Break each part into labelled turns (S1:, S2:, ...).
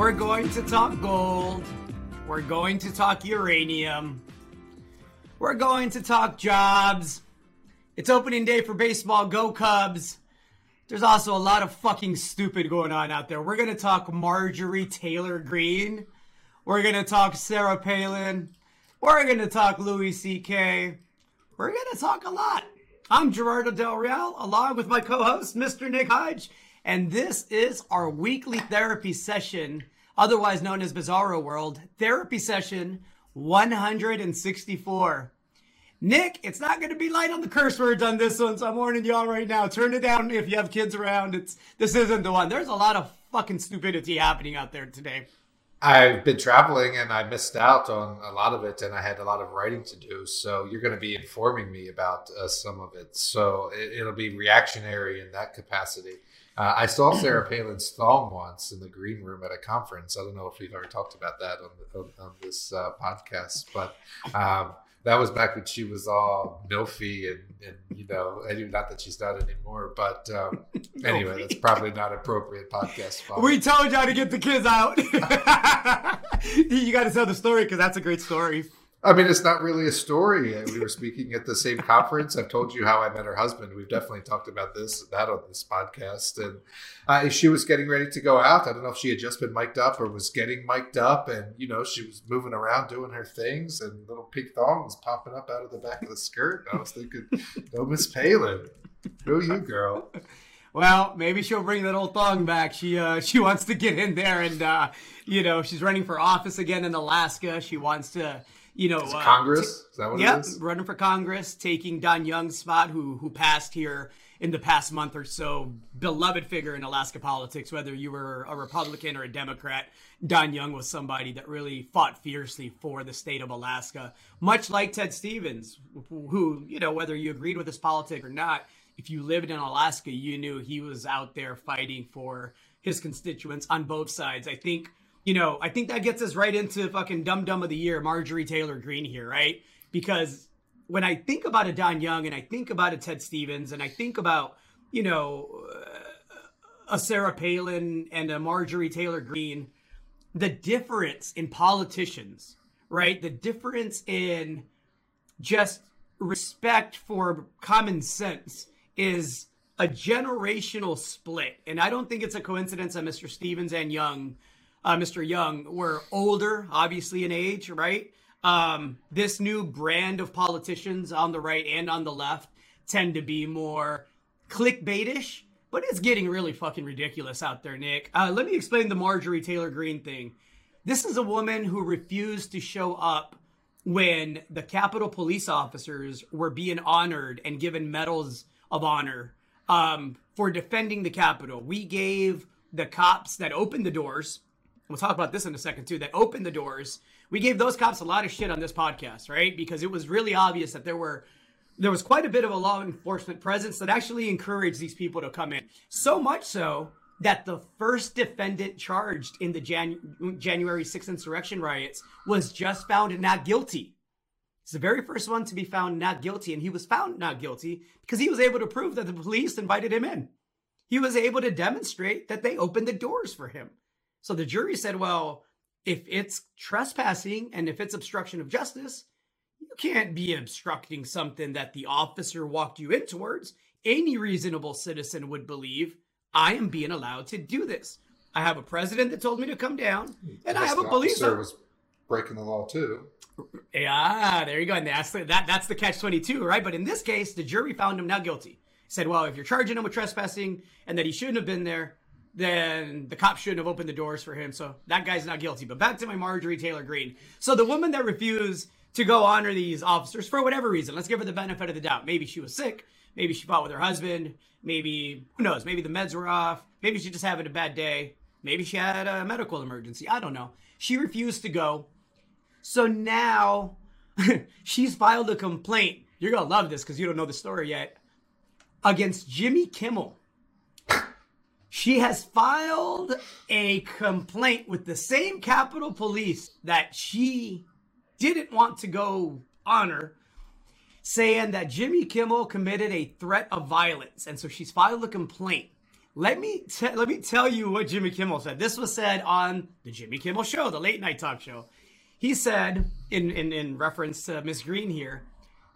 S1: We're going to talk gold. We're going to talk uranium. We're going to talk jobs. It's opening day for baseball. Go Cubs. There's also a lot of fucking stupid going on out there. We're going to talk Marjorie Taylor Greene. We're going to talk Sarah Palin. We're going to talk Louis C.K. We're going to talk a lot. I'm Gerardo Del Real, along with my co host, Mr. Nick Hodge. And this is our weekly therapy session, otherwise known as Bizarro World, therapy session 164. Nick, it's not going to be light on the curse words on this one, so I'm warning y'all right now. Turn it down if you have kids around. It's this isn't the one. There's a lot of fucking stupidity happening out there today.
S2: I've been traveling and I missed out on a lot of it, and I had a lot of writing to do. So you're going to be informing me about uh, some of it. So it, will be reactionary in that capacity. Uh, I saw Sarah Palin's thong once in the green room at a conference. I don't know if we've ever talked about that on, on, on this uh, podcast, but um, that was back when she was all milfy and, and you know, not that she's not anymore. But um, anyway, that's probably not appropriate podcast.
S1: We told y'all to get the kids out. you got to tell the story because that's a great story.
S2: I mean, it's not really a story. We were speaking at the same conference. I've told you how I met her husband. We've definitely talked about this that on this podcast. And uh, she was getting ready to go out. I don't know if she had just been mic'd up or was getting mic'd up, and you know she was moving around doing her things, and little pink thong was popping up out of the back of the skirt. I was thinking, "No, Miss Palin, who you, girl."
S1: Well, maybe she'll bring that old thong back. She uh, she wants to get in there, and uh, you know she's running for office again in Alaska. She wants to you know,
S2: uh, Congress. Is that what
S1: yep, running for Congress, taking Don Young's spot, who who passed here in the past month or so. Beloved figure in Alaska politics, whether you were a Republican or a Democrat. Don Young was somebody that really fought fiercely for the state of Alaska, much like Ted Stevens, who you know whether you agreed with his politics or not. If you lived in Alaska, you knew he was out there fighting for his constituents on both sides. I think you know, I think that gets us right into fucking dumb dumb of the year, Marjorie Taylor Greene here, right? Because when I think about a Don Young and I think about a Ted Stevens and I think about, you know, a Sarah Palin and a Marjorie Taylor Greene, the difference in politicians, right? The difference in just respect for common sense is a generational split. And I don't think it's a coincidence that Mr. Stevens and Young uh, Mr. Young, were older, obviously in age, right? Um, this new brand of politicians on the right and on the left tend to be more clickbaitish, but it's getting really fucking ridiculous out there, Nick. Uh, let me explain the Marjorie Taylor Greene thing. This is a woman who refused to show up when the Capitol police officers were being honored and given medals of honor um, for defending the Capitol. We gave the cops that opened the doors we'll talk about this in a second too, that opened the doors. We gave those cops a lot of shit on this podcast, right? Because it was really obvious that there were there was quite a bit of a law enforcement presence that actually encouraged these people to come in. So much so that the first defendant charged in the Jan- January 6th insurrection riots was just found not guilty. He's the very first one to be found not guilty, and he was found not guilty because he was able to prove that the police invited him in. He was able to demonstrate that they opened the doors for him. So the jury said, well, if it's trespassing and if it's obstruction of justice, you can't be obstructing something that the officer walked you in towards. Any reasonable citizen would believe I am being allowed to do this. I have a president that told me to come down, hmm. and I have a police
S2: officer was breaking the law too.
S1: Yeah, there you go. And that's the, that that's the catch twenty two, right? But in this case, the jury found him not guilty. Said, well, if you're charging him with trespassing and that he shouldn't have been there, then the cops shouldn't have opened the doors for him. So that guy's not guilty. But back to my Marjorie Taylor Greene. So the woman that refused to go honor these officers for whatever reason, let's give her the benefit of the doubt. Maybe she was sick. Maybe she fought with her husband. Maybe, who knows? Maybe the meds were off. Maybe she just having a bad day. Maybe she had a medical emergency. I don't know. She refused to go. So now she's filed a complaint. You're going to love this because you don't know the story yet. Against Jimmy Kimmel she has filed a complaint with the same Capitol Police that she didn't want to go honor, saying that Jimmy Kimmel committed a threat of violence. And so she's filed a complaint. Let me let me tell you what Jimmy Kimmel said. This was said on the Jimmy Kimmel Show, the late night talk show. He said, in in, in reference to Miss Greene here,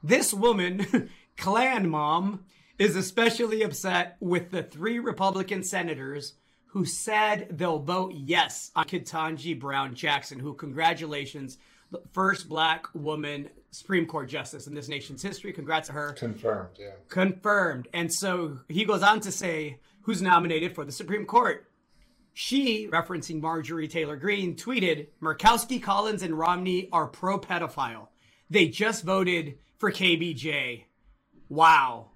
S1: this woman, Klan mom, is especially upset with the three Republican senators who said they'll vote yes on Ketanji Brown Jackson, who, congratulations, the first black woman Supreme Court justice in this nation's history. Congrats to her.
S2: Confirmed, yeah.
S1: Confirmed. And so he goes on to say who's nominated for the Supreme Court. She, referencing Marjorie Taylor Greene, tweeted Murkowski, Collins, and Romney are pro pedophile. They just voted for KBJ. Wow.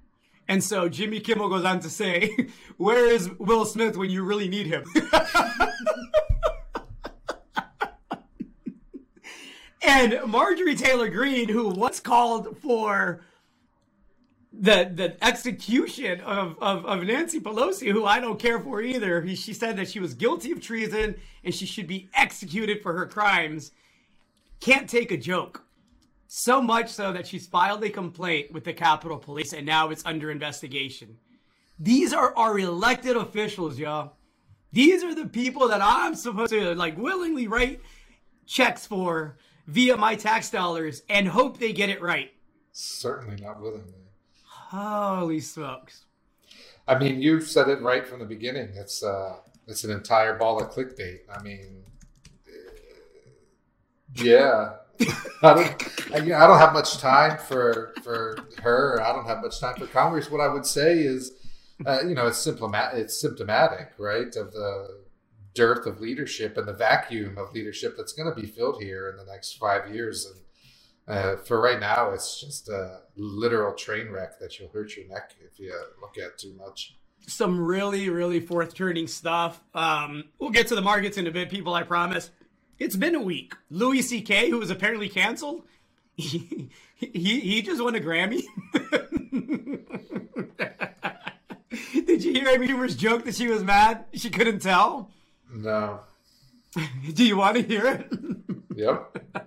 S1: And so Jimmy Kimmel goes on to say, Where is Will Smith when you really need him? and Marjorie Taylor Greene, who once called for the the execution of, of, of Nancy Pelosi, who I don't care for either, he, she said that she was guilty of treason and she should be executed for her crimes, can't take a joke. So much so that she's filed a complaint with the Capitol Police and now it's under investigation. These are our elected officials, y'all. These are the people that I'm supposed to like willingly write checks for via my tax dollars and hope they get it right.
S2: Certainly not willingly.
S1: Holy smokes.
S2: I mean, you've said it right from the beginning. It's uh, it's an entire ball of clickbait. I mean, yeah. I don't, I, you know, I don't have much time for for her. I don't have much time for Congress. What I would say is, uh, you know, it's symptomatic. It's symptomatic, right, of the dearth of leadership and the vacuum of leadership that's going to be filled here in the next five years. And uh, for right now, it's just a literal train wreck that you'll hurt your neck if you look at too much.
S1: Some really, really fourth turning stuff. Um, we'll get to the markets in a bit, people. I promise. It's been a week. Louis C.K., who was apparently canceled, he, he, he just won a Grammy. Did you hear Amy Schumer's joke that she was mad? She couldn't tell?
S2: No.
S1: Do you want to hear it?
S2: Yep.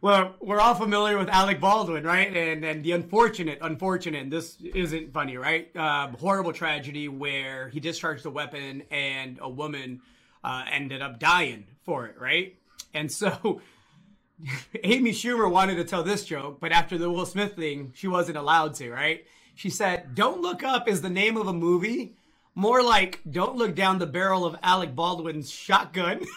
S1: well, we're all familiar with Alec Baldwin, right? And and the unfortunate, unfortunate, and this isn't funny, right? Um, horrible tragedy where he discharged a weapon and a woman uh, ended up dying for it, right? And so Amy Schumer wanted to tell this joke, but after the Will Smith thing, she wasn't allowed to, right? She said, Don't Look Up is the name of a movie. More like, Don't Look Down the Barrel of Alec Baldwin's Shotgun.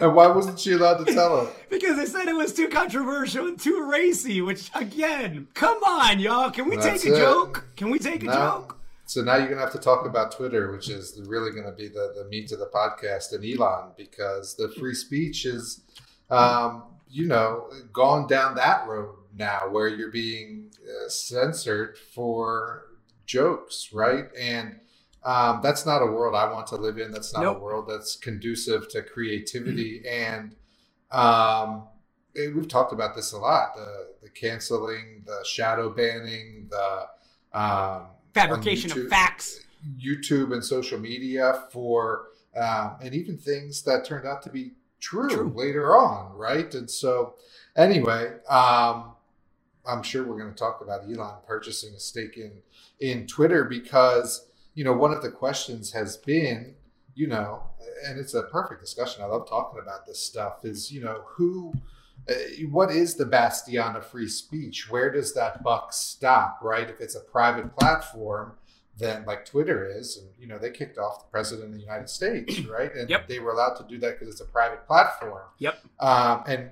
S2: and why wasn't she allowed to tell him?
S1: because they said it was too controversial and too racy, which, again, come on, y'all. Can we
S2: That's
S1: take a
S2: it.
S1: joke? Can we take a
S2: No.
S1: joke?
S2: So now you're going to have to talk about Twitter, which is really going to be the, the meat of the podcast, and Elon, because the free speech is, um, you know, gone down that road now where you're being uh, censored for jokes, right? And um, that's not a world I want to live in. That's not
S1: Nope.
S2: a world that's conducive to creativity. and um, eh, we've talked about this a lot the, the canceling, the shadow banning, the um,
S1: Fabrication
S2: on
S1: of facts.
S2: YouTube and social media for, um, and even things that turned out to be true,
S1: True.
S2: later on, right? And so, anyway, um, I'm sure we're going to talk about Elon purchasing a stake in in Twitter because you know one of the questions has been, you know, and it's a perfect discussion. I love talking about this stuff. Is you know who. Uh, what is the bastion of free speech? Where does that buck stop, right? If it's a private platform, then like Twitter is. And, you know, they kicked off the president of the United States, right? And
S1: Yep.
S2: they were allowed to do that because it's a private platform.
S1: Yep.
S2: Um, and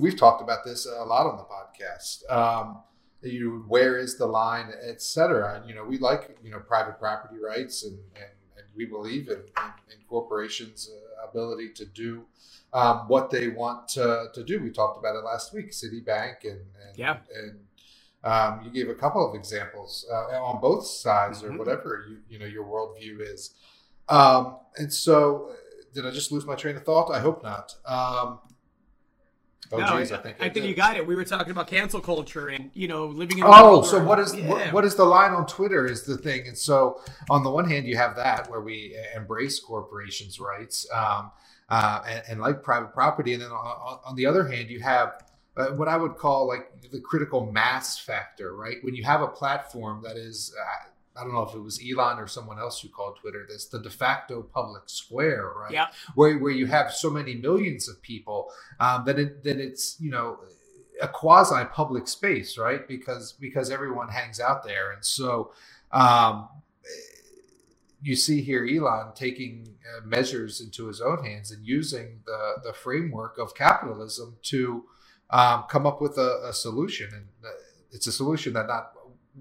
S2: we've talked about this a lot on the podcast. Um, you, where is the line, et cetera? And, you know, we like, you know, private property rights and, and, and we believe in, in, in corporations' uh, ability to do um, what they want to, to do. We talked about it last week, Citibank and, and,
S1: Yeah.
S2: and um, you gave a couple of examples uh, on both sides,
S1: Mhm.
S2: or whatever you you know your worldview is. Um, and so, did I just lose my train of thought? I hope not. Um, oh,
S1: No,
S2: geez, I think I,
S1: think you got it. We were talking about cancel culture and you know living in.
S2: Oh,
S1: world
S2: so what is
S1: Yeah.
S2: what, what is the line on Twitter is the thing, and so on the one hand you have that where we embrace corporations' rights um, uh, and, and like private property, and then on, on the other hand you have uh, what I would call like the critical mass factor, right? When you have a platform that is, uh, I don't know if it was Elon or someone else who called Twitter this the de facto public square, right?
S1: Yeah.
S2: Where, where you have so many millions of people um, that it, that it's you know a quasi public space, right? Because because everyone hangs out there, and so um, you see here Elon taking uh, measures into his own hands and using the the framework of capitalism to um, come up with a, a, solution, and uh, it's a solution that not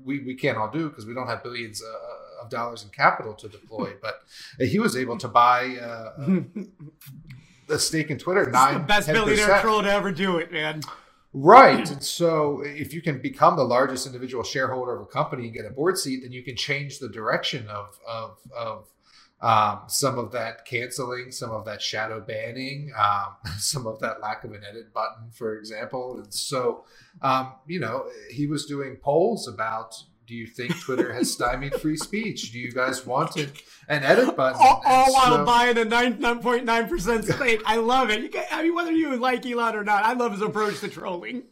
S2: we, we can't all do because we don't have billions uh, of dollars in capital to deploy. but he was able to buy uh, a stake in Twitter. Nine,
S1: the best 10%. billionaire troll to ever do it, man.
S2: Right. And so if you can become the largest individual shareholder of a company and get a board seat, then you can change the direction of of of um, some of that canceling, some of that shadow banning, um, some of that lack of an edit button, for example. And so, um, you know, he was doing polls about do you think Twitter has stymied free speech? Do you guys want an, an edit button?
S1: All, all while buying a 9.9% stake. I love it. You can, I mean, whether you like Elon or not, I love his approach to trolling.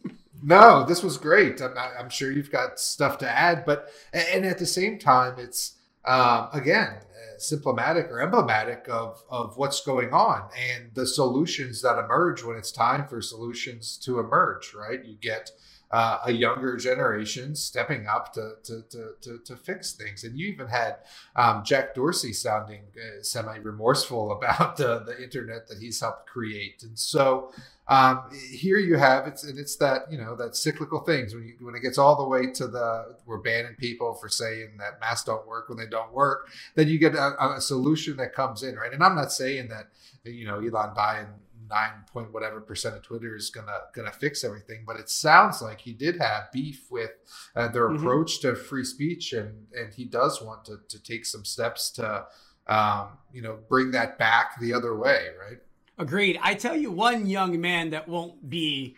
S2: No, this was great. I'm, I'm sure you've got stuff to add, but, and at the same time, it's, um, again, symptomatic or emblematic of, of what's going on and the solutions that emerge when it's time for solutions to emerge, right? You get uh, a younger generation stepping up to, to, to, to, fix things. And you even had um, Jack Dorsey sounding uh, semi remorseful about the, the internet that he's helped create. And so um, here you have it's and it's that you know that cyclical things when you, when it gets all the way to the we're banning people for saying that masks don't work when they don't work, then you get a, a solution that comes in right. And I'm not saying that you know Elon buying nine point whatever percent of Twitter is gonna gonna fix everything. But it sounds like he did have beef with uh, their mm-hmm. approach to free speech, and and he does want to to take some steps to um, you know bring that back the other way, right?
S1: Agreed. I tell you, one young man that won't be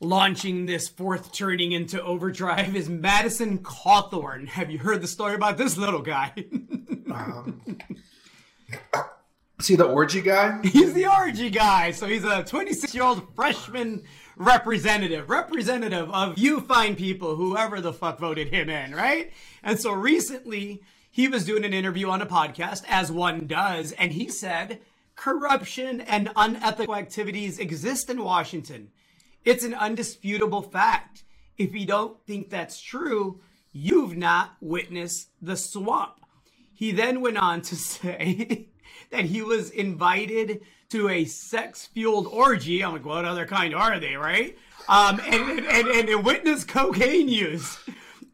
S1: launching this fourth turning into overdrive is Madison Cawthorn. Have you heard the story about this little guy? um,
S2: See the orgy guy?
S1: He's the orgy guy. So he's a 26 year old freshman representative, representative of you fine people, whoever the fuck voted him in, right? And so recently he was doing an interview on a podcast, as one does, and he said corruption and unethical activities exist in Washington. It's an undisputable fact. If you don't think that's true, you've not witnessed the swamp. He then went on to say that he was invited to a sex fueled orgy. I'm like, what other kind are they, right? Um, and, and, and, and witness cocaine use.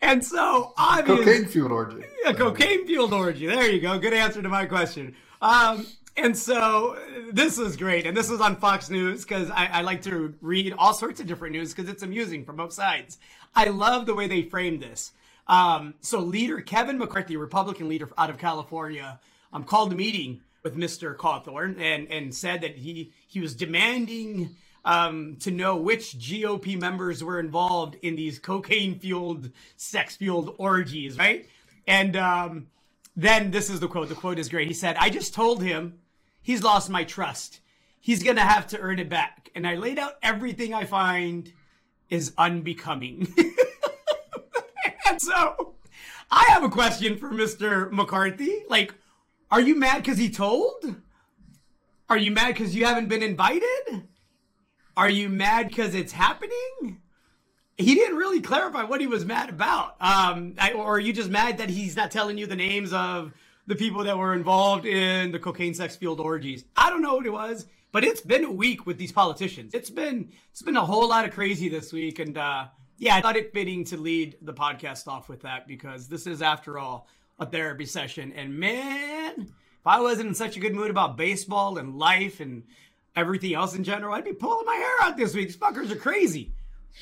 S1: And so obviously,
S2: cocaine fueled orgy.
S1: Yeah, cocaine fueled orgy. There you go. Good answer to my question. Um, and so this is great. And this is on Fox News because I, I, like to read all sorts of different news because it's amusing from both sides. I love the way they framed this. Um, so leader Kevin McCarthy, Republican leader out of California, um, called a meeting with Mr. Cawthorn and, and said that he, he was demanding um, to know which GOP members were involved in these cocaine fueled, sex fueled orgies, right? And um, then this is the quote. The quote is great. He said, I just told him he's lost my trust. He's going to have to earn it back. And I laid out everything I find is unbecoming. and so I have a question for Mr. McCarthy. Like, are you mad because he told? Are you mad because you haven't been invited? Are you mad because it's happening? He didn't really clarify what he was mad about. Um, I, or are you just mad that he's not telling you the names of the people that were involved in the cocaine sex fueled orgies? I don't know what it was, but it's been a week with these politicians. It's been it's been a whole lot of crazy this week, and uh, yeah, I thought it fitting to lead the podcast off with that because this is, after all, a therapy session. And man, if I wasn't in such a good mood about baseball and life and everything else in general, I'd be pulling my hair out this week. These fuckers are crazy.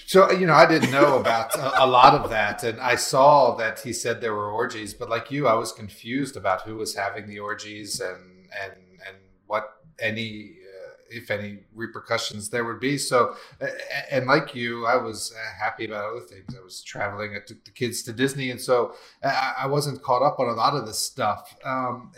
S2: So you know, I didn't know about a, a, lot of that, and I saw that he said there were orgies. But like you, I was confused about who was having the orgies and and and what any if any repercussions there would be. So, and like you, I was uh, happy about other things. I was traveling. I took the kids to Disney, and so I wasn't caught up on a lot of this stuff. Um,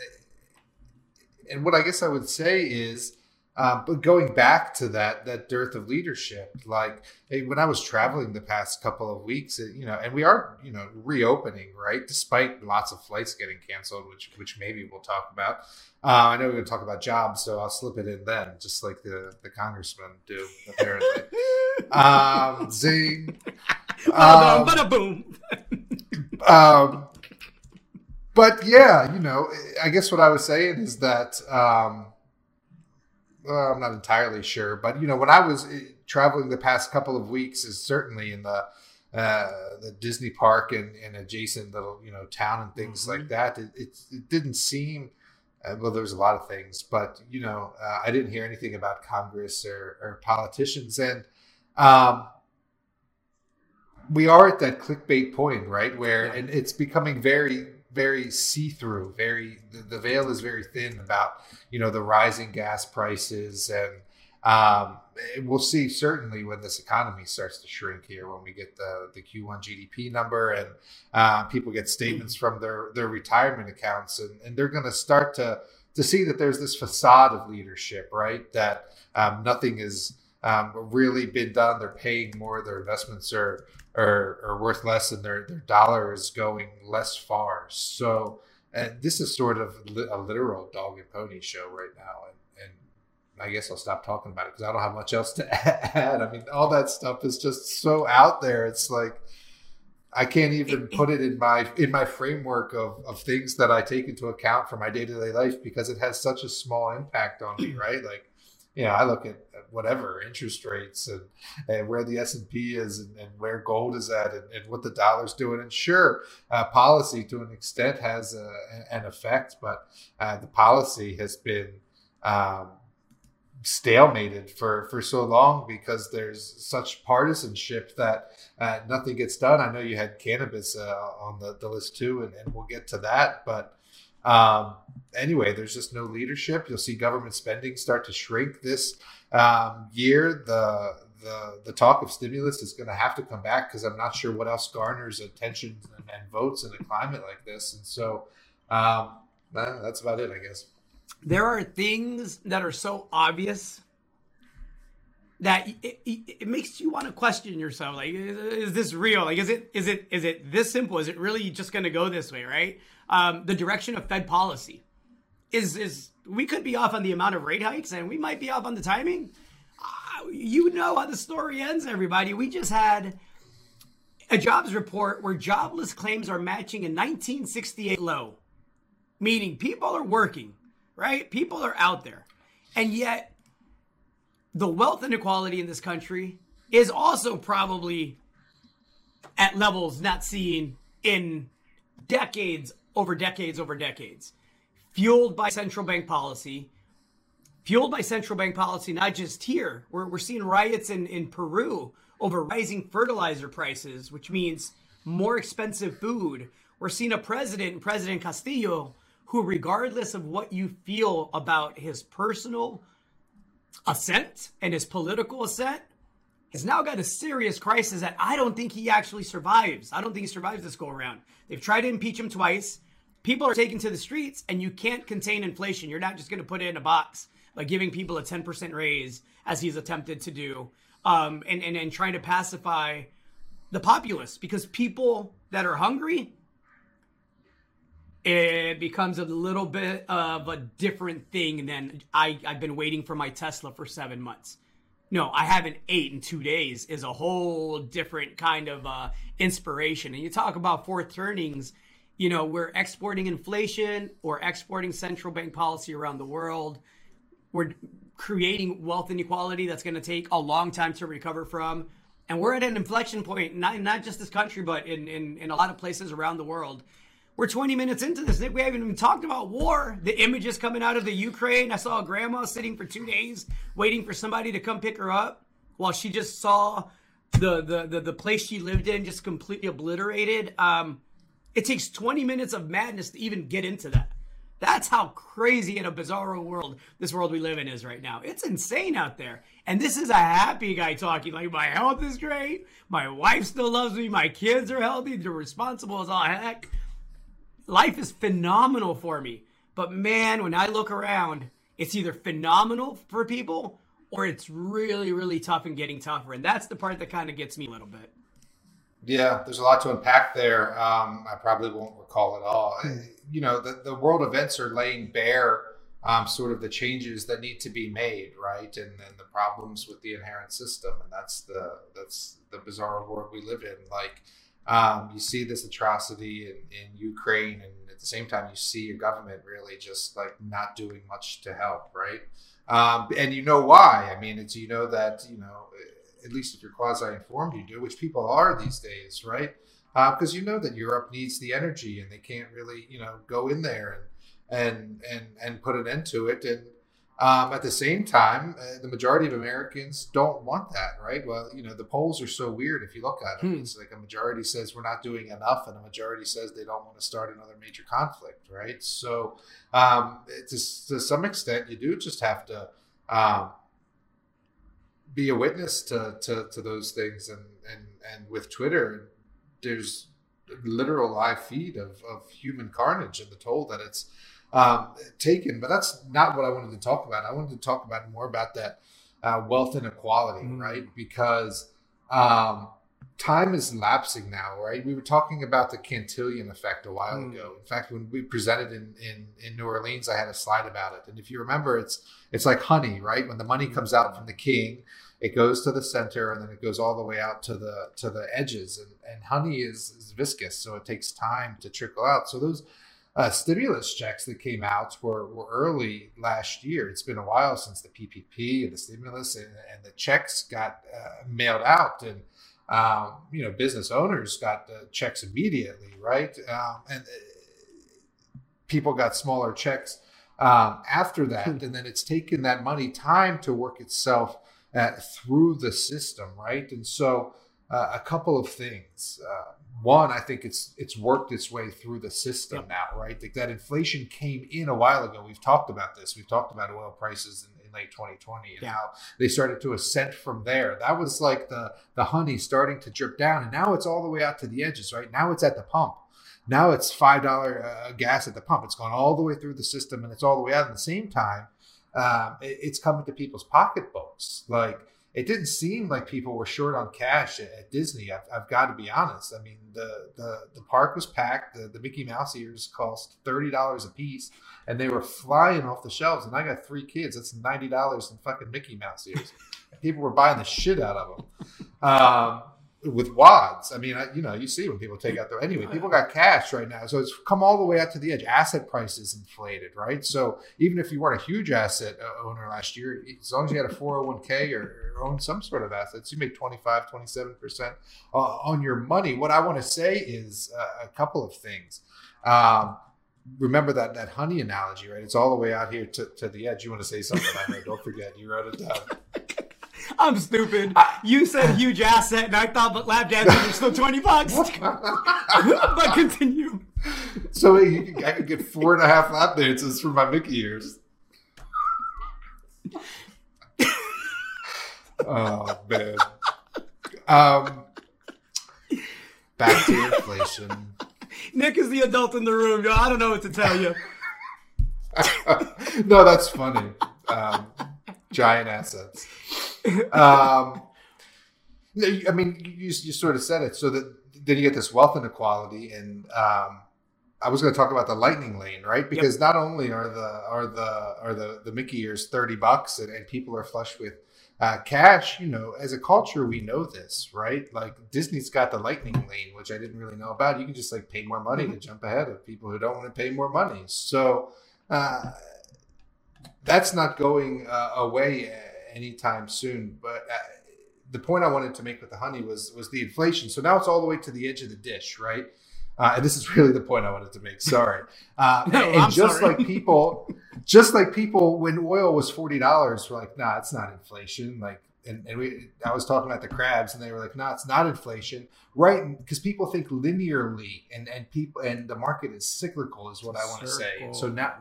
S2: and what I guess I would say is, um, but going back to that that dearth of leadership, like hey, when I was traveling the past couple of weeks, it, you know, and we are you know reopening, right? Despite lots of flights getting canceled, which which maybe we'll talk about. Uh, I know we're going to talk about jobs, so I'll slip it in then, just like the the congressmen do apparently. um, zing.
S1: Um, bada boom.
S2: um, but yeah, you know, I guess what I was saying is that um, well, I'm not entirely sure, but you know, when I was eh, traveling the past couple of weeks, is certainly in the uh, the Disney park and, and adjacent little you know town and things mm-hmm. like that. It, it, it didn't seem uh, well. There was a lot of things, but you know, uh, I didn't hear anything about Congress or, or politicians, and um, we are at that clickbait point, right? Where and it's becoming very, very see-through. Very the, the veil is very thin about you know the rising gas prices, and um, we'll see certainly when this economy starts to shrink here when we get the the Q1 GDP number and uh, people get statements from their their retirement accounts, and, and they're going to start to to see that there's this facade of leadership, right? That um, nothing is um, really been done. They're paying more. Their investments are are, are worth less, and their their dollar is going less far. So, and this is sort of a literal dog and pony show right now. And, and I guess I'll stop talking about it because I don't have much else to add. I mean, all that stuff is just so out there. It's like I can't even put it in my in my framework of, of things that I take into account for my day to day life because it has such a small impact on me, right? Like you know, I look at whatever interest rates and, and where the S and P is and, and, where gold is at and, and, what the dollar's doing. And sure, uh, policy to an extent has a, an effect, but uh, the policy has been um, stalemated for for so long because there's such partisanship that uh, nothing gets done. I know you had cannabis uh, on the, the list too, and, and we'll get to that, but um, anyway, there's just no leadership. You'll see government spending start to shrink this um, year. The the the talk of stimulus is going to have to come back because I'm not sure what else garners attention and, and, votes in a climate like this. And so um, that's about it, I guess.
S1: There are things that are so obvious that it, it, it, makes you want to question yourself like is, is, this real like is it is it is it this simple is it really just going to go this way right um, the direction of fed policy is is we could be off on the amount of rate hikes and we might be off on the timing. Uh, you know how the story ends everybody. We just had a jobs report where jobless claims are matching a 1968 low meaning people are working right? People are out there. And yet the wealth inequality in this country is also probably at levels not seen in decades over decades over decades, fueled by central bank policy, fueled by central bank policy, not just here. We're, we're seeing riots in, in Peru over rising fertilizer prices, which means more expensive food. We're seeing a president, President Castillo, who, regardless of what you feel about his personal ascent and his political ascent has now got a serious crisis that I don't think he actually survives. I don't think he survives this go around. They've tried to impeach him twice. People are taken to the streets, and you can't contain inflation. You're not just going to put it in a box by giving people a 10% raise, as he's attempted to do, um, and, and, and trying to pacify the populace because people that are hungry it becomes a little bit of a different thing than I, I've been waiting for my Tesla for seven months. No, I haven't ate in two days is a whole different kind of uh, inspiration. And you talk about fourth turnings, you know, we're exporting inflation or exporting central bank policy around the world. We're creating wealth inequality that's going to take a long time to recover from. And we're at an inflection point, not, not just this country, but in, in, in a lot of places around the world we're 20 minutes into this. We haven't even talked about war. The images coming out of the Ukraine. I saw a grandma sitting for two days waiting for somebody to come pick her up while she just saw the the the, the place she lived in just completely obliterated. Um, it takes 20 minutes of madness to even get into that. That's how crazy in a bizarro world this world we live in is right now. It's insane out there. And this is a happy guy talking like my health is great, my wife still loves me, my kids are healthy, they're responsible as all heck life is phenomenal for me. But man, when I look around, it's either phenomenal for people or it's really, really tough and getting tougher. And that's the part that kind of gets me a little bit.
S2: Yeah, there's a lot to unpack there. Um, I probably won't recall it all. Hmm. You know, the, the world events are laying bare um, sort of the changes that need to be made, right? And then the problems with the inherent system, and that's the that's the bizarre world we live in. Like um, you see this atrocity in, in Ukraine, and at the same time, you see your government really just like not doing much to help, right? Um, and you know why? I mean, it's you know that you know at least if you're quasi informed, you do, which people are these days, right? Because uh, you know that Europe needs the energy, and they can't really you know go in there and and and and put an end to it. And um, at the same time, uh, the majority of Americans don't want that, right? Well, you know, the polls are so weird. If you look at them, hmm. it's like a majority says we're not doing enough, and a majority says they don't want to start another major conflict, right? So, um, to, to some extent, you do just have to um, be a witness to, to, to those things, and and and with Twitter, there's literal live feed of, of human carnage and the toll that it's um, taken. But that's not what I wanted to talk about. I wanted to talk about more about that uh, wealth inequality, mm-hmm. right? Because um, time is lapsing now, right? We were talking about the Cantillon effect a while mm. ago. In fact, when we presented in, in in New Orleans, I had a slide about it. And if you remember, it's it's like honey, right? When the money mm. comes out from the king, it goes to the center and then it goes all the way out to the to the edges. And, and honey is, is viscous, so it takes time to trickle out. So those uh, stimulus checks that came out were, were early last year. It's been a while since the PPP and the stimulus and, and the checks got uh, mailed out, and um, you know business owners got the checks immediately, right? Um, and uh, people got smaller checks um, after that, hmm. and then it's taken that money time to work itself uh, through the system, right? And so uh, a couple of things. One, I think it's it's worked its way through the system now, right? Like that inflation came in a while ago. We've talked about this. We've talked about oil prices in, in late 2020 and yeah. how they started to ascend from there. That was like the the honey starting to drip down, and now it's all the way out to the edges, right? Now it's at the pump. Now it's five dollar uh, gas at the pump. It's gone all the way through the system, and it's all the way out. At the same time, um, it, it's coming to people's pocketbooks, like it didn't seem like people were short on cash at, at Disney. I've, I've, got to be honest. I mean, the, the, the park was packed. The, the Mickey Mouse ears cost $30 a piece and they were flying off the shelves. And I got three kids. That's $90 in fucking Mickey Mouse ears. people were buying the shit out of them. Um, with wads. I mean, I, you know, you see when people take out their anyway. People got cash right now, so it's come all the way out to the edge. Asset prices inflated, right? So even if you weren't a huge asset uh, owner last year, as long as you had a 401k or, or own some sort of assets, you make 25, 27 percent uh, on your money. What I want to say is uh, a couple of things. Um, remember that that honey analogy, right? It's all the way out here to, to the edge. You want to say something? I know. Don't forget. You wrote it down.
S1: I'm stupid. You said huge asset, and I thought, but lap dances are still twenty bucks. but continue.
S2: So I could get four and a half lap dances for my Mickey ears. oh man. Um, back to inflation.
S1: Nick is the adult in the room, yo. I don't know what to tell you.
S2: no, that's funny. Um, giant assets. Um, I mean, you, you sort of said it. So that then you get this wealth inequality, and um, I was going to talk about the lightning lane, right? Because yep. not only are the are the are the the Mickey ears thirty bucks, and, and people are flush with uh, cash. You know, as a culture, we know this, right? Like Disney's got the lightning lane, which I didn't really know about. You can just like pay more money mm-hmm. to jump ahead of people who don't want to pay more money. So. Uh, that's not going uh, away anytime soon. But uh, the point I wanted to make with the honey was was the inflation. So now it's all the way to the edge of the dish, right? Uh, and this is really the point I wanted to make. Sorry. Uh, no, and, and just sorry. like people, just like people, when oil was forty dollars, were like, "Nah, it's not inflation." Like, and, and we, I was talking about the crabs, and they were like, nah, it's not inflation." Right? Because people think linearly, and and people, and the market is cyclical, is what I want to say. So now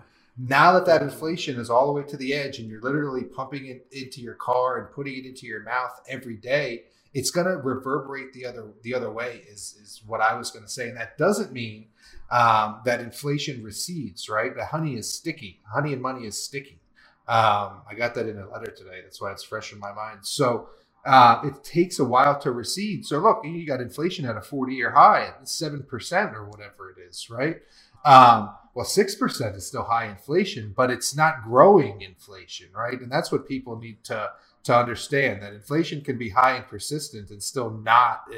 S2: now that that inflation is all the way to the edge and you're literally pumping it into your car and putting it into your mouth every day, it's going to reverberate the other the other way. Is is what I was going to say, and that doesn't mean um, that inflation recedes, right? The honey is sticky. Honey and money is sticky. Um, I got that in a letter today. That's why it's fresh in my mind. So uh, it takes a while to recede. So look, you got inflation at a 40 year high at 7% or whatever it is, right? Um, well, 6% is still high inflation, but it's not growing inflation, right? And that's what people need to, to understand that inflation can be high and persistent and still not uh,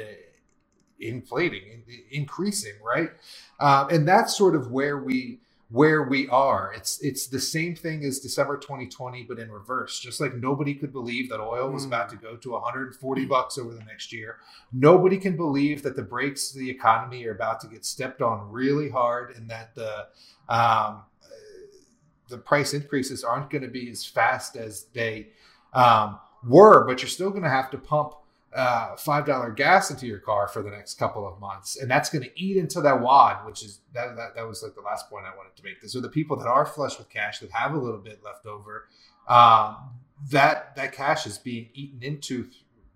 S2: inflating, increasing, right? Um, and that's sort of where we where we are. It's it's the same thing as December 2020, but in reverse. Just like nobody could believe that oil was about to go to 140 bucks over the next year. Nobody can believe that the brakes of the economy are about to get stepped on really hard, and that the um, the price increases aren't going to be as fast as they um, were. But you're still going to have to pump uh, five dollar gas into your car for the next couple of months, and that's going to eat into that wad, which is that, that that was like the last point I wanted to make. So the people that are flush with cash that have a little bit left over, um, that that cash is being eaten into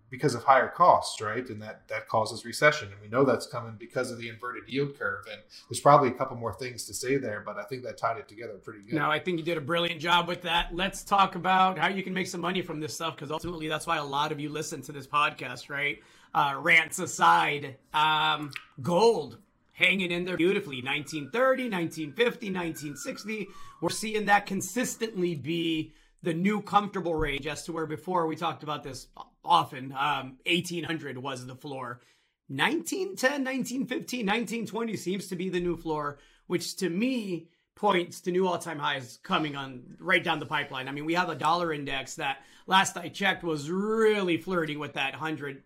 S2: because of higher costs, right? And that that causes recession, and we know that's coming because of the inverted yield curve. And there's probably a couple more things to say there, but I think that tied it together pretty good.
S1: No, I think you did a brilliant job with that. Let's talk about how you can make some money from this stuff, because ultimately that's why a lot of you listen to this podcast, right? Uh, rants aside, um, gold hanging in there beautifully 1930 1950 1960 we're seeing that consistently be the new comfortable range as to where before we talked about this often. Um, 1800 was the floor. 1910, 1915, 1920 seems to be the new floor, which to me points to new all-time highs coming on right down the pipeline. I mean, we have a dollar index that last I checked was really flirting with that 100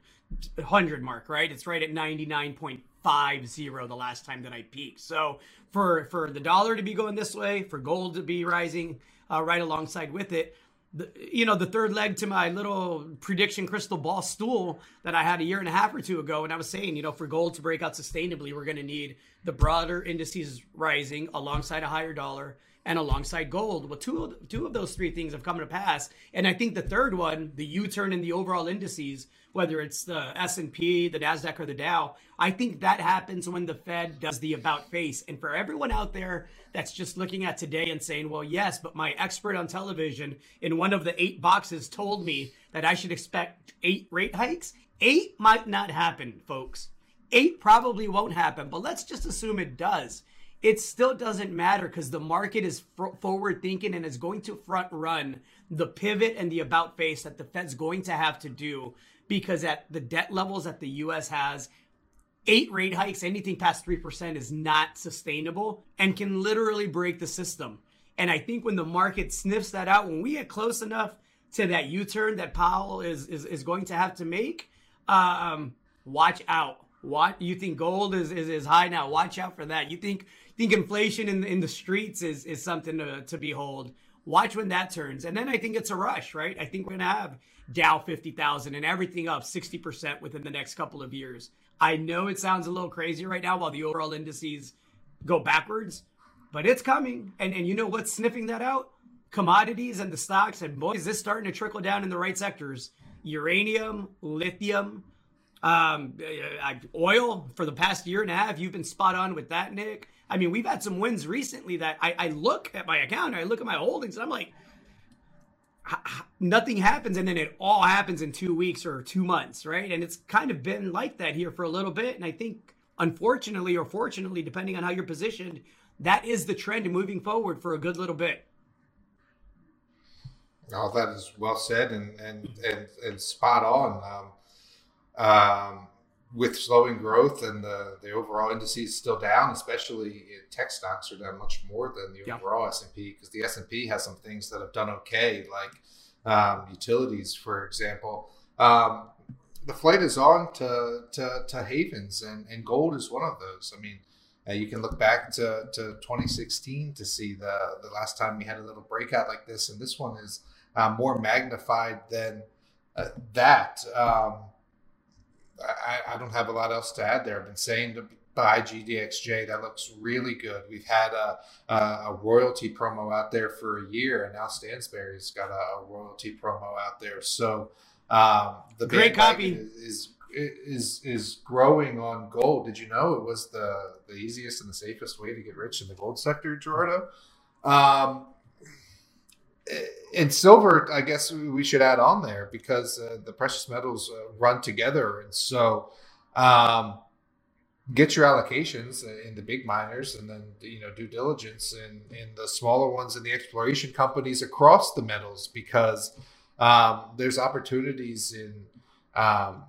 S1: 100 mark, right? It's right at 99.50 the last time that I peeked. So, for for the dollar to be going this way, for gold to be rising uh, right alongside with it, the, you know, the third leg to my little prediction crystal ball stool that I had a year and a half or two ago. And I was saying, you know, for gold to break out sustainably, we're going to need the broader indices rising alongside a higher dollar and alongside gold. Well, two of, two of those three things have come to pass. And I think the third one, the U-turn in the overall indices, whether it's the S&P, the Nasdaq or the Dow, I think that happens when the Fed does the about face. And for everyone out there that's just looking at today and saying, "Well, yes, but my expert on television in one of the eight boxes told me that I should expect eight rate hikes." 8 might not happen, folks. 8 probably won't happen, but let's just assume it does it still doesn't matter because the market is forward thinking and is going to front run the pivot and the about face that the Fed's going to have to do because at the debt levels that the US has, eight rate hikes, anything past 3% is not sustainable and can literally break the system. And I think when the market sniffs that out, when we get close enough to that U turn that Powell is, is, is going to have to make, um, watch out. What you think gold is, is, is high now? Watch out for that. You think think inflation in, in the streets is, is something to, to behold. Watch when that turns. And then I think it's a rush, right? I think we're going to have Dow 50,000 and everything up 60% within the next couple of years. I know it sounds a little crazy right now while the overall indices go backwards, but it's coming. And, and you know what's sniffing that out? Commodities and the stocks. And boy, is this starting to trickle down in the right sectors. Uranium, lithium, um, uh, oil for the past year and a half. You've been spot on with that, Nick. I mean, we've had some wins recently that I, I look at my account, I look at my holdings, and I'm like, nothing happens. And then it all happens in two weeks or two months right? And it's kind of been like that here for a little bit. And i think unfortunately or fortunately depending on how you're positioned that is the trend moving forward for a good little bit.
S2: All that is well said and and and, and spot on. Um, um, with slowing growth and the, the overall indices still down, especially tech stocks are down much more than the overall S and P because the S and P has some things that have done okay, like um, utilities, for example. Um, the flight is on to, to, to havens, and, and gold is one of those. I mean, uh, you can look back to, to 2016 to see the, the last time we had a little breakout like this, and this one is uh, more magnified than uh, that. Um, I, I, don't have a lot else to add there. I've been saying to buy GDXJ. That looks really good. We've had a, a, a royalty promo out there for a year, and now Stansberry's got a, a royalty promo out there. So um, the
S1: great copy
S2: is, is is is growing on gold. Did you know it was the the easiest and the safest way to get rich in the gold sector, Gerardo? Um, and silver, I guess we should add on there because uh, the precious metals uh, run together, and so um, get your allocations in the big miners, and then you know due diligence in in the smaller ones and the exploration companies across the metals because um, there's opportunities in um, uh,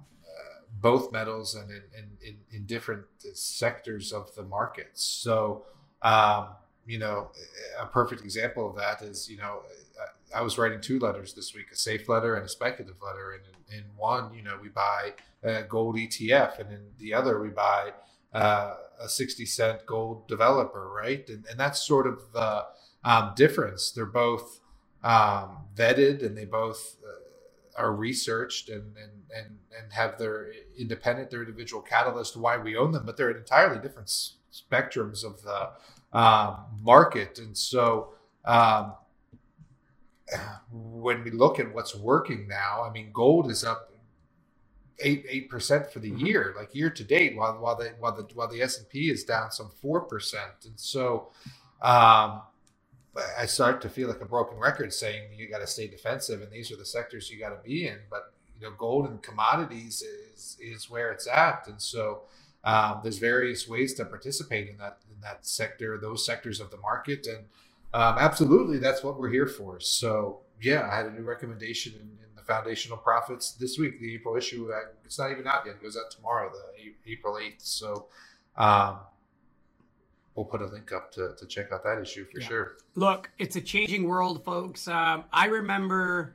S2: both metals and in, in, in, different sectors of the markets. So um, you know, a perfect example of that is, you know, I was writing two letters this week, a safe letter and a speculative letter. And in, in one, you know, we buy a gold ETF, and in the other, we buy uh, a 60 cent gold developer, right? And, and that's sort of the um, difference. They're both um, vetted and they both uh, are researched and, and, and, and have their independent, their individual catalyst why we own them, but they're entirely different spectrums of the um, market. And so, um, when we look at what's working now, I mean, gold is up eight eight percent for the mm-hmm. year, like year to date, while while the while the while the S and P is down some four percent, and so um, I start to feel like a broken record saying you got to stay defensive, and these are the sectors you got to be in. But you know, gold and commodities is is where it's at, and so um, there's various ways to participate in that in that sector, those sectors of the market, and um, absolutely, that's what we're here for. So yeah, I had a new recommendation in, in, the foundational profits this week. The April issue, it's not even out yet. It goes out tomorrow, the April eighth. So um, we'll put a link up to, to check out that issue for yeah. sure.
S1: Look, it's a changing world, folks. Um, I remember,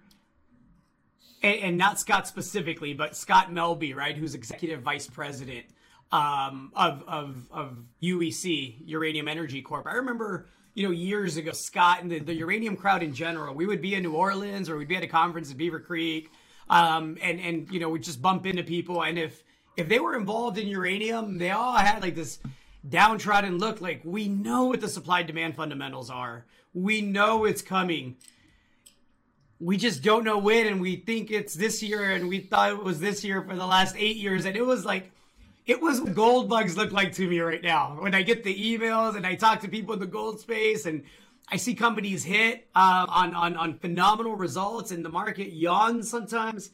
S1: and, and, not Scott specifically, but Scott Melbye, right, who's executive vice president um, of, of, of UEC, Uranium Energy Corp. I remember you know, years ago, Scott and the, the uranium crowd in general, we would be in New Orleans or we'd be at a conference at Beaver Creek, um, and and you know, we'd just bump into people, and if if they were involved in uranium, they all had like this downtrodden look. Like we know what the supply demand fundamentals are. We know it's coming. We just don't know when, and we think it's this year, and we thought it was this year for the last eight years, and it was like it was gold bugs look like to me right now. When I get the emails and I talk to people in the gold space and I see companies hit uh, on, on, on phenomenal results and the market yawns sometimes.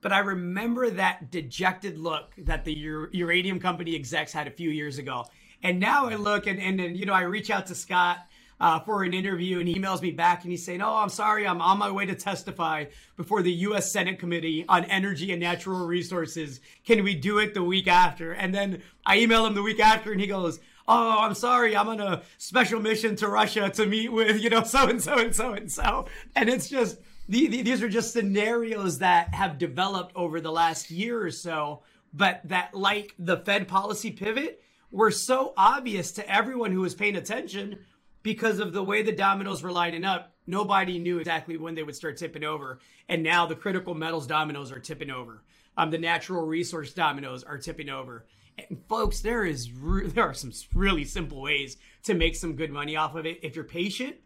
S1: But I remember that dejected look that the uranium company execs had a few years ago. And now I look and, and, and you know, I reach out to Scott uh, for an interview and he emails me back and he's saying, Oh, I'm sorry, I'm on my way to testify before the U.S. Senate Committee on Energy and Natural Resources. Can we do it the week after? And then I email him the week after and he goes, Oh, I'm sorry, I'm on a special mission to Russia to meet with, you know, so and so and so and so. And it's just, these are just scenarios that have developed over the last year or so, but that, like the Fed policy pivot, were so obvious to everyone who was paying attention because of the way the dominoes were lining up, nobody knew exactly when they would start tipping over. And now the critical metals dominoes are tipping over. Um, the natural resource dominoes are tipping over. And folks, there is re- there are some really simple ways to make some good money off of it if you're patient.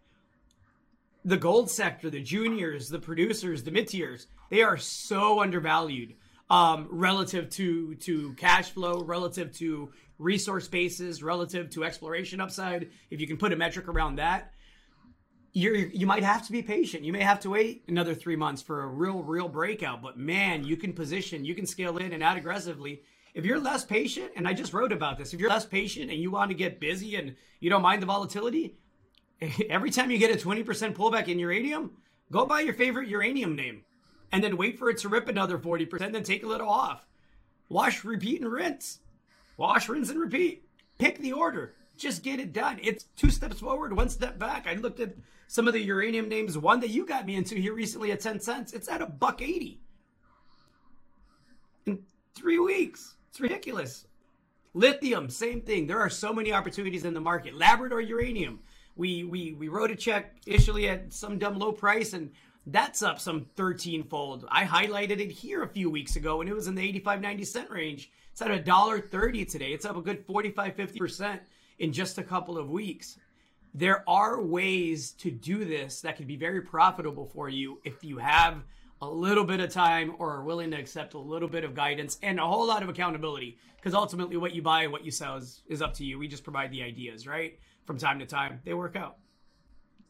S1: The gold sector, the juniors, the producers, the mid tiers, they are so undervalued um, relative to to cash flow, relative to resource bases relative to exploration upside, if you can put a metric around that, you're you might have to be patient. You may have to wait another three months for a real real breakout. But man, you can position, you can scale in and out aggressively. If you're less patient, and I just wrote about this, if you're less patient and you want to get busy and you don't mind the volatility, every time you get a 20% pullback in uranium, go buy your favorite uranium name and then wait for it to rip another 40%, then take a little off. Wash, repeat, and rinse. Wash, rinse, and repeat. Pick the order. Just get it done. It's two steps forward, one step back. I looked at some of the uranium names. One that you got me into here recently at 10 cents. It's at a buck 80 in three weeks. It's ridiculous. Lithium, same thing. There are so many opportunities in the market. Labrador uranium. We we we wrote a check initially at some dumb low price and that's up some 13 fold. I highlighted it here a few weeks ago and it was in the 85 90 cent range. It's at a dollar thirty today. It's up a good 45 50% in just a couple of weeks. There are ways to do this that can be very profitable for you if you have a little bit of time or are willing to accept a little bit of guidance and a whole lot of accountability. Because ultimately, what you buy and what you sell is, is up to you. We just provide the ideas, right? From time to time, they work out.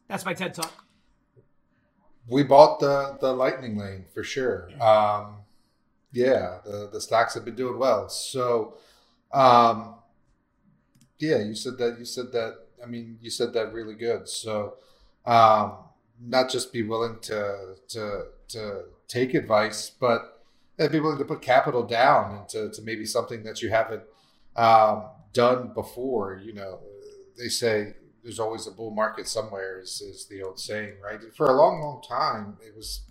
S1: That's my TED Talk.
S2: We bought the the lightning lane for sure. Um, yeah, the the stocks have been doing well. So, um, yeah, you said that. You said that. I mean, you said that really good. So, um, not just be willing to to to take advice, but be willing to put capital down into to maybe something that you haven't um, done before. You know, they say there's always a bull market somewhere, is, is the old saying, right? For a long, long time, it was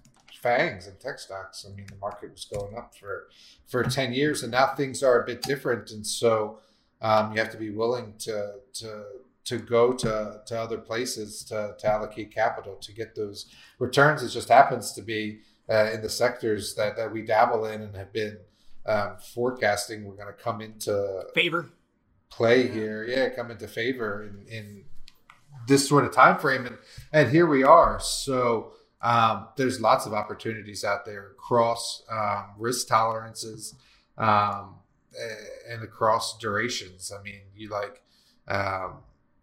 S2: FAANGs and tech stocks. I mean, the market was going up for for ten years, and now things are a bit different, and so um, you have to be willing to to to go to, to other places to, to allocate capital to get those returns. It just happens to be uh, in the sectors that, that we dabble in and have been um, forecasting. We're going to come into
S1: favor
S2: play here. Yeah, come into favor in, in this sort of time frame, and and here we are. So um, there's lots of opportunities out there across um, risk tolerances um, and across durations. I mean, you like um,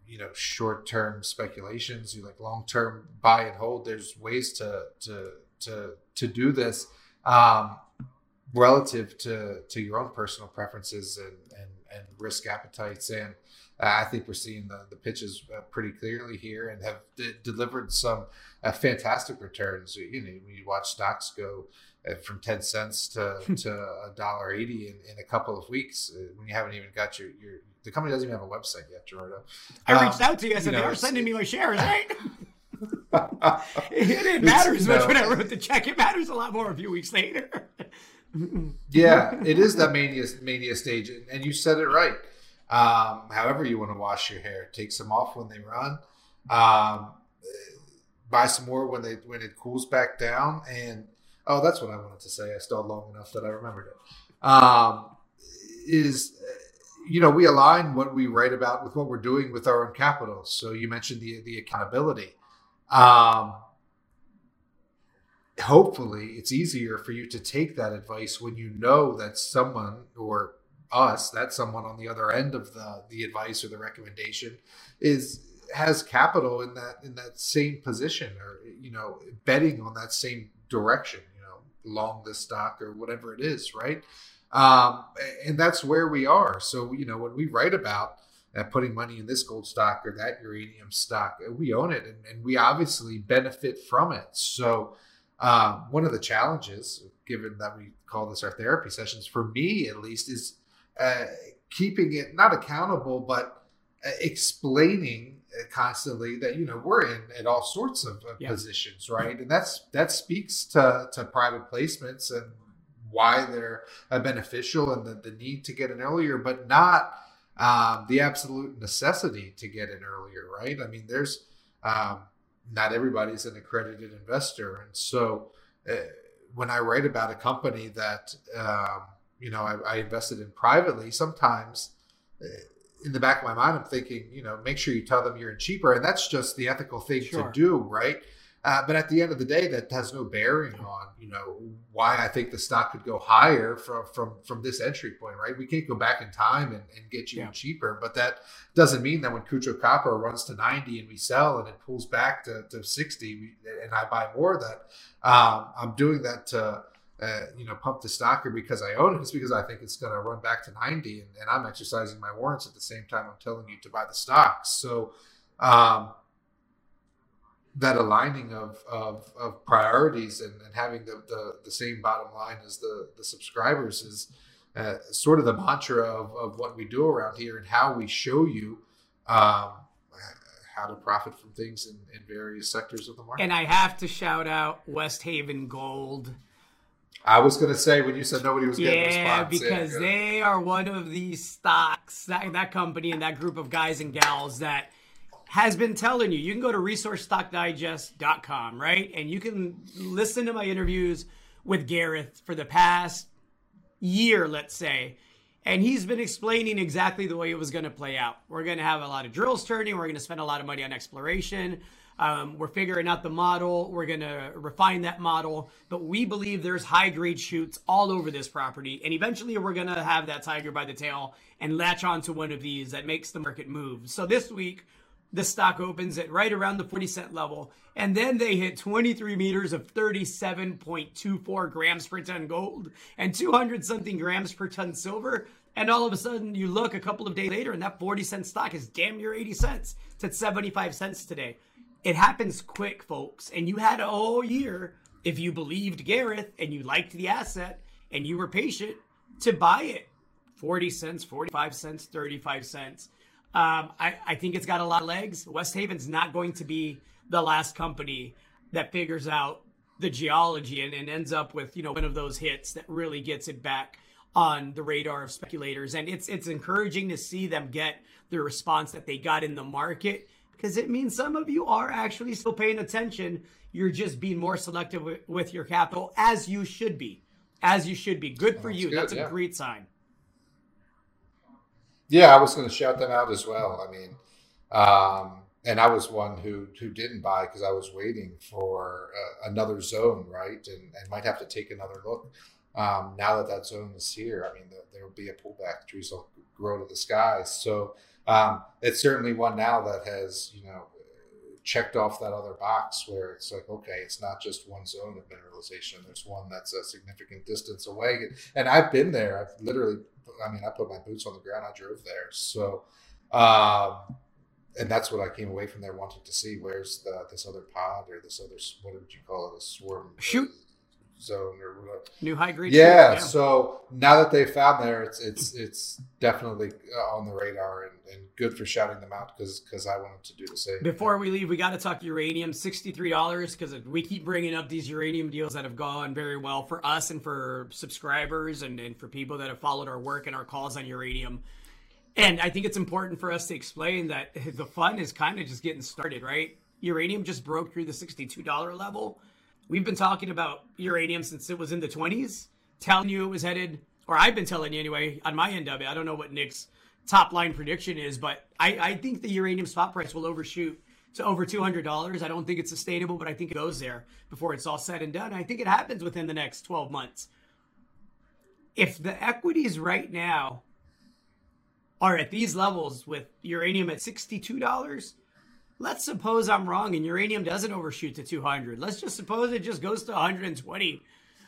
S2: you know short term speculations, you like long term buy and hold. There's ways to to to to do this um, relative to to your own personal preferences and and, and risk appetites and I think we're seeing the, the pitches uh, pretty clearly here and have d- delivered some uh, fantastic returns. You know, when you watch stocks go uh, from 10 cents to, to a dollar 80 in, in a couple of weeks uh, when you haven't even got your, your, the company doesn't even have a website yet, Gerardo.
S1: I reached um, out to you. I said, you know, they are sending me my shares, right? it didn't matter as much when I wrote the check. It matters a lot more a few weeks later.
S2: yeah, it is that mania mania stage, and you said it right. Um, however, you want to wash your hair, take some off when they run. Um, buy some more when they when it cools back down. And oh, that's what I wanted to say. I stalled long enough that I remembered it. Um, is you know we align what we write about with what we're doing with our own capital. So you mentioned the the accountability. Um, hopefully, it's easier for you to take that advice when you know that someone or us, that someone on the other end of the the advice or the recommendation is has capital in that in that same position or you know betting on that same direction you know long the stock or whatever it is right? Um, and that's where we are. So you know when we write about uh, putting money in this gold stock or that uranium stock uh, we own it and, and we obviously benefit from it. So um, one of the challenges given that we call this our therapy sessions for me at least is uh, keeping it not accountable, but uh, explaining uh, constantly that you know we're in at all sorts of yeah. positions, right? And that's that speaks to to private placements and why they're beneficial and the, the need to get in earlier, but not um, the absolute necessity to get in earlier, right? I mean, there's um, not everybody's an accredited investor, and so uh, when I write about a company that um, you know I, I invested in privately, sometimes eh, in the back of my mind, I'm thinking, you know, make sure you tell them you're in cheaper, and that's just the ethical thing sure. to do, right? Uh, but at the end of the day, that has no bearing on you know why I think the stock could go higher from from from this entry point, right? We can't go back in time and, and get you yeah. cheaper, but that doesn't mean that when Kutcho Copper runs to 90 and we sell and it pulls back to, to 60 and I buy more of that, um, I'm doing that to uh, you know, pump the stock or because I own it. It's because I think it's going to run back to 90 and, and, I'm exercising my warrants at the same time I'm telling you to buy the stocks. So, um, that aligning of, of, of priorities and, and having the, the, the, same bottom line as the, the subscribers is uh, sort of the mantra of, of what we do around here and how we show you um, how to profit from things in, in various sectors of the market.
S1: And I have to shout out Westhaven Gold
S2: I was going to say when you said nobody was getting
S1: yeah, because yeah, they are one of these stocks that, that company and that group of guys and gals that has been telling you. You can go to resourcestockdigest.com, right, and you can listen to my interviews with Gareth for the past year, let's say. And he's been explaining exactly the way it was going to play out. We're going to have a lot of drills turning. We're going to spend a lot of money on exploration. Um, we're figuring out the model. We're going to refine that model. But we believe there's high grade shoots all over this property. And eventually we're going to have that tiger by the tail and latch onto one of these that makes the market move. So this week, the stock opens at right around the 40 cent level. And then they hit 23 meters of 37.24 grams per ton gold and 200 something grams per ton silver. And all of a sudden, you look a couple of days later, and that 40 cent stock is damn near 80 cents. It's at 75 cents today. It happens quick, folks. And you had a whole year, if you believed Gareth and you liked the asset and you were patient, to buy it 40 cents, 45 cents, 35 cents. Um, I, I think it's got a lot of legs. Westhaven's not going to be the last company that figures out the geology and, and ends up with you know one of those hits that really gets it back on the radar of speculators. And it's it's encouraging to see them get the response that they got in the market because it means some of you are actually still paying attention. You're just being more selective with, with your capital, as you should be. As you should be. Good for
S2: That's
S1: you.
S2: good,
S1: That's a
S2: yeah.
S1: great sign.
S2: Yeah, I was going to shout them out as well. I mean, um, and I was one who who didn't buy because I was waiting for uh, another zone, right? And and might have to take another look. Um, now that that zone is here, I mean, there, there will be a pullback. Trees will grow to the sky. So um, it's certainly one now that has you know checked off that other box where it's like, okay, it's not just one zone of mineralization. There's one that's a significant distance away. And I've been there. I've literally, I mean, I put my boots on the ground. I drove there. So, um, and that's what I came away from there wanting to see. Where's the this other pod or this other what would you call it? A swarm
S1: Shoot.
S2: Zone or whatever.
S1: New high grade.
S2: Yeah,
S1: shoot,
S2: So now that they've found there, it's it's it's definitely uh, on the radar and, and good for shouting them out because because I wanted to do the same.
S1: Before we leave, we got to talk uranium. Sixty-three dollars because we keep bringing up these uranium deals that have gone very well for us and for subscribers and, and for people that have followed our work and our calls on uranium. And I think it's important for us to explain that the fun is kind of just getting started, right? Uranium just broke through the sixty-two dollar level. We've been talking about uranium since it was in the twenties, telling you it was headed, or I've been telling you anyway on my end of it. I don't know what Nick's top line prediction is, but I, I think the uranium spot price will overshoot to over $200. I don't think it's sustainable, but I think it goes there before it's all said and done. I think it happens within the next 12 months. If the equities right now are at these levels with uranium at $62, let's suppose I'm wrong and uranium doesn't overshoot to 200. Let's just suppose it just goes to 120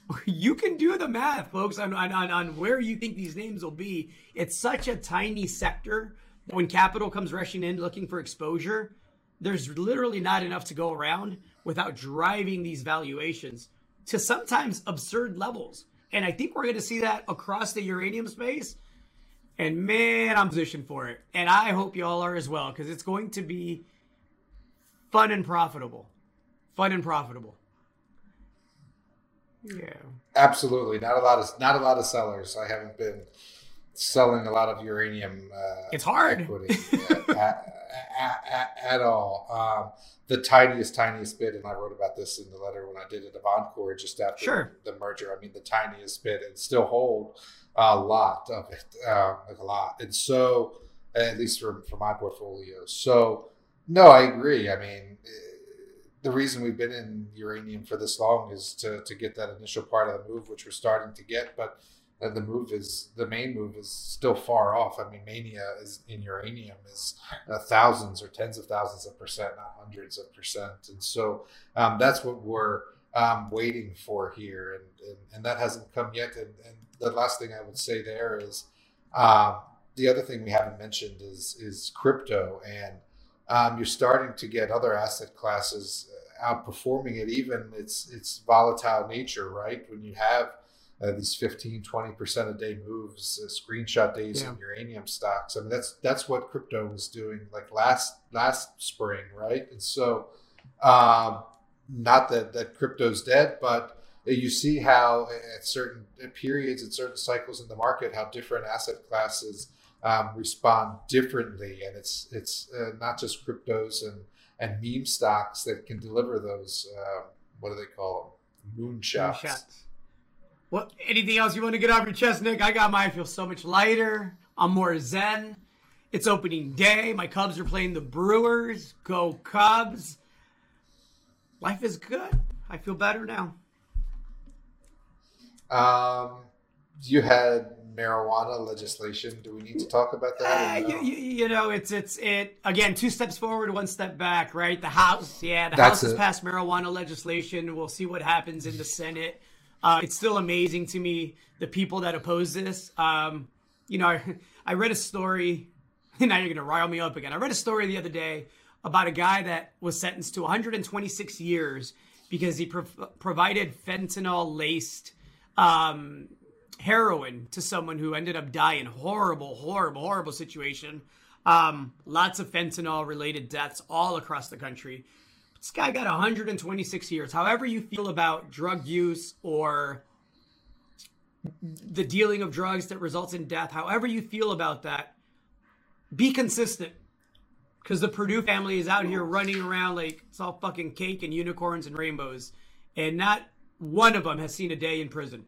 S1: you can do the math, folks, on, on, on where you think these names will be. It's such a tiny sector. When capital comes rushing in looking for exposure, there's literally not enough to go around without driving these valuations to sometimes absurd levels. And I think we're going to see that across the uranium space. And man, I'm positioned for it. And I hope you all are as well, because it's going to be fun and profitable. Fun and profitable. Yeah.
S2: Absolutely, not a lot of not a lot of sellers. I haven't been selling a lot of uranium. Uh,
S1: It's hard.
S2: equity at, at, at, at all. Um, the tiniest, tiniest bit, and I wrote about this in the letter when I did it of Encore just after
S1: Sure.
S2: the merger. I mean, the tiniest bit, and still hold a lot of it, uh, like a lot. And so, at least for for my portfolio. So, no, I agree. I mean. The reason we've been in uranium for this long is to, to get that initial part of the move, which we're starting to get. But uh, the move is the main move is still far off. I mean, mania is in uranium is uh, thousands or tens of thousands of percent, not hundreds of percent. And so um, that's what we're um, waiting for here, and, and and that hasn't come yet. And, and the last thing I would say there is um, the other thing we haven't mentioned is is crypto, and um, you're starting to get other asset classes outperforming it, even its its volatile nature, right? When you have uh, these 15 20% a day moves uh, screenshot days
S1: Yeah.
S2: in uranium stocks i mean that's that's what crypto was doing like last last spring right and so um not that that crypto's dead but you see how at certain periods at certain cycles in the market how different asset classes um, respond differently and it's it's uh, not just cryptos and and meme stocks that can deliver those uh, what do they call them moonshots
S1: Shots. What? Anything else you want to get off your chest, Nick? I got mine. I feel so much lighter. I'm more zen. It's opening day. My Cubs are playing the Brewers. Go Cubs. Life is good. I feel better now.
S2: Um, you had marijuana legislation. Do we need to talk about that?
S1: Uh, no? you, you, know, it's it's it again. Two steps forward, one step back. Right? The House, yeah, the That's House has passed marijuana legislation. We'll see what happens in the Senate. Uh, it's still amazing to me the people that oppose this. Um, you know, I, I read a story. And now you're going to rile me up again. I read a story the other day about a guy that was sentenced to 126 years because he provided fentanyl laced um, heroin to someone who ended up dying. Horrible, horrible, horrible situation. Um, lots of fentanyl related deaths all across the country. This guy got 126 years. However, you feel about drug use or the dealing of drugs that results in death, however you feel about that, be consistent. Because the Purdue family is out here running around like it's all fucking cake and unicorns and rainbows. And not one of them has seen a day in prison.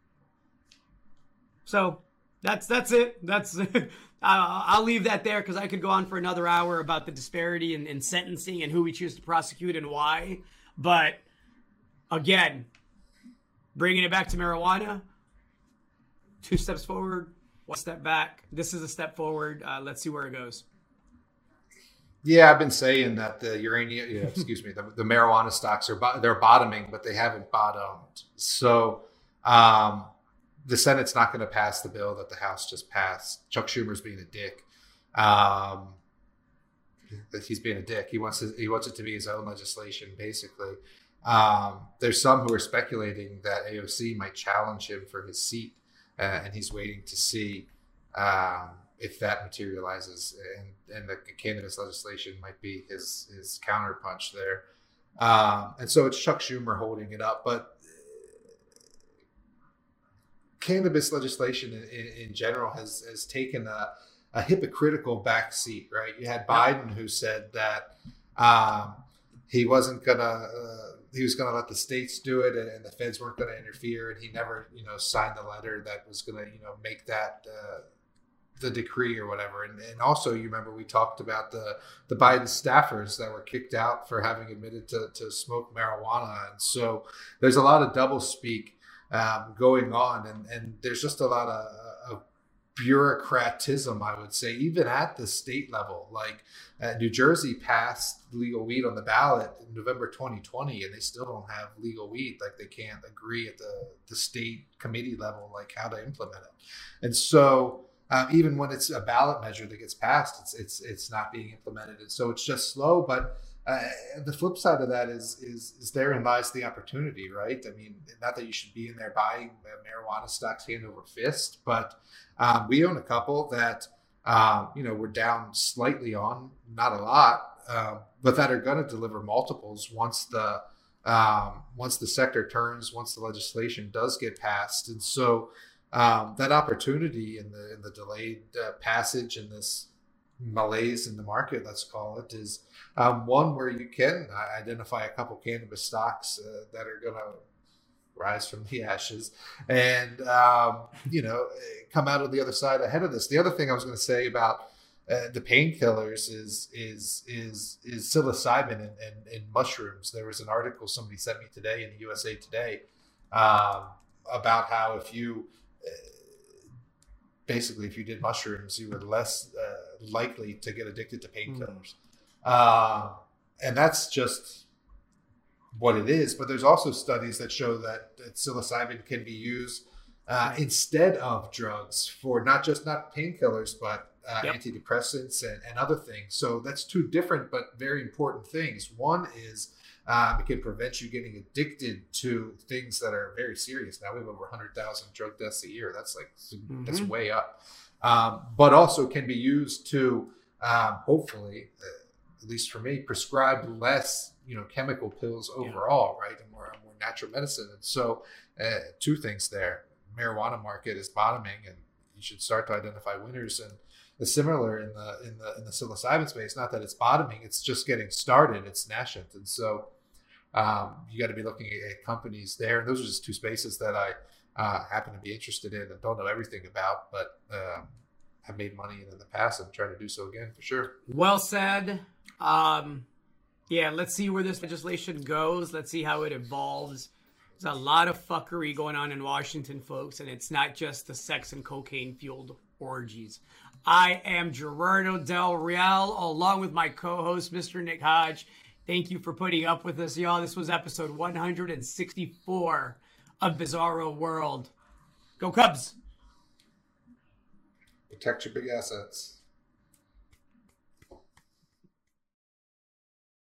S1: So that's that's it. That's I'll leave that there because I could go on for another hour about the disparity in, in sentencing and who we choose to prosecute and why. But again, bringing it back to marijuana, two steps forward, one step back. This is a step forward. Uh, let's see where it goes.
S2: Yeah, I've been saying that the uranium, yeah, excuse me, the, the, marijuana stocks are they're bottoming, but they haven't bottomed. So um, the Senate's not going to pass the bill that the House just passed. Chuck Schumer's being a dick. Um, he's being a dick. He wants to, he wants it to be his own legislation, basically. Um, there's some who are speculating that AOC might challenge him for his seat, uh, and he's waiting to see um, if that materializes. And, and the cannabis legislation might be his his counterpunch there. Um, and so it's Chuck Schumer holding it up, but cannabis legislation in, in, in general has has taken a, a hypocritical backseat, right? You had Biden who said that um, he wasn't gonna uh, he was gonna let the states do it, and, and the feds weren't gonna interfere, and he never you know signed the letter that was gonna you know make that. Uh, the decree or whatever. And, and also, you remember we talked about the the Biden staffers that were kicked out for having admitted to, to smoke marijuana. And so there's a lot of double speak um, going on, and and there's just a lot of, of bureaucratism, I would say, even at the state level. Like uh, New Jersey passed legal weed on the ballot in November 2020, and they still don't have legal weed. Like they can't agree at the the state committee level, like how to implement it. And so, um, even when it's a ballot measure that gets passed, it's it's it's not being implemented, and so it's just slow. But uh, the flip side of that is is is therein lies the opportunity, right? I mean, not that you should be in there buying marijuana stocks hand over fist, but um, we own a couple that um, you know we're down slightly on, not a lot, uh, but that are going to deliver multiples once the um, once the sector turns, once the legislation does get passed, and so um, that opportunity in the in the delayed uh, passage in this malaise in the market, let's call it, is um, one where you can identify a couple cannabis stocks uh, that are going to rise from the ashes and um, you know come out of the other side ahead of this. The other thing I was going to say about uh, the painkillers is is is is psilocybin and, and, and, mushrooms. There was an article somebody sent me today in the USA Today um, about how if you uh, basically if you did mushrooms, you were less uh, likely to get addicted to painkillers. Mm. Uh, and that's just what it is. But there's also studies that show that, that psilocybin can be used uh, instead of drugs for not just not painkillers, but uh, yep. antidepressants and, and, other things. So that's two different but very important things. One is um, it can prevent you getting addicted to things that are very serious. Now we have over 100,000 drug deaths a year. That's like mm-hmm. that's way up. Um, but also can be used to um, hopefully. Uh, at least for me, prescribe less, you know, chemical pills overall, yeah. right, and more more natural medicine. And so, uh, two things there: marijuana market is bottoming, and you should start to identify winners. And the similar in the in the in the psilocybin space, not that it's bottoming, it's just getting started. It's nascent, and so um, you got to be looking at companies there. And those are just two spaces that I uh, happen to be interested in and don't know everything about, but. Um, have made money in the past and trying to do so again for sure.
S1: Well said. Um, yeah, let's see where this legislation goes. Let's see how it evolves. There's a lot of fuckery going on in Washington, folks, and it's not just the sex and cocaine fueled orgies. I am Gerardo Del Real, along with my co host, Mr. Nick Hodge. Thank you for putting up with us, y'all. This was episode 164 of Bizarro World. Go Cubs!
S2: Protect your big assets.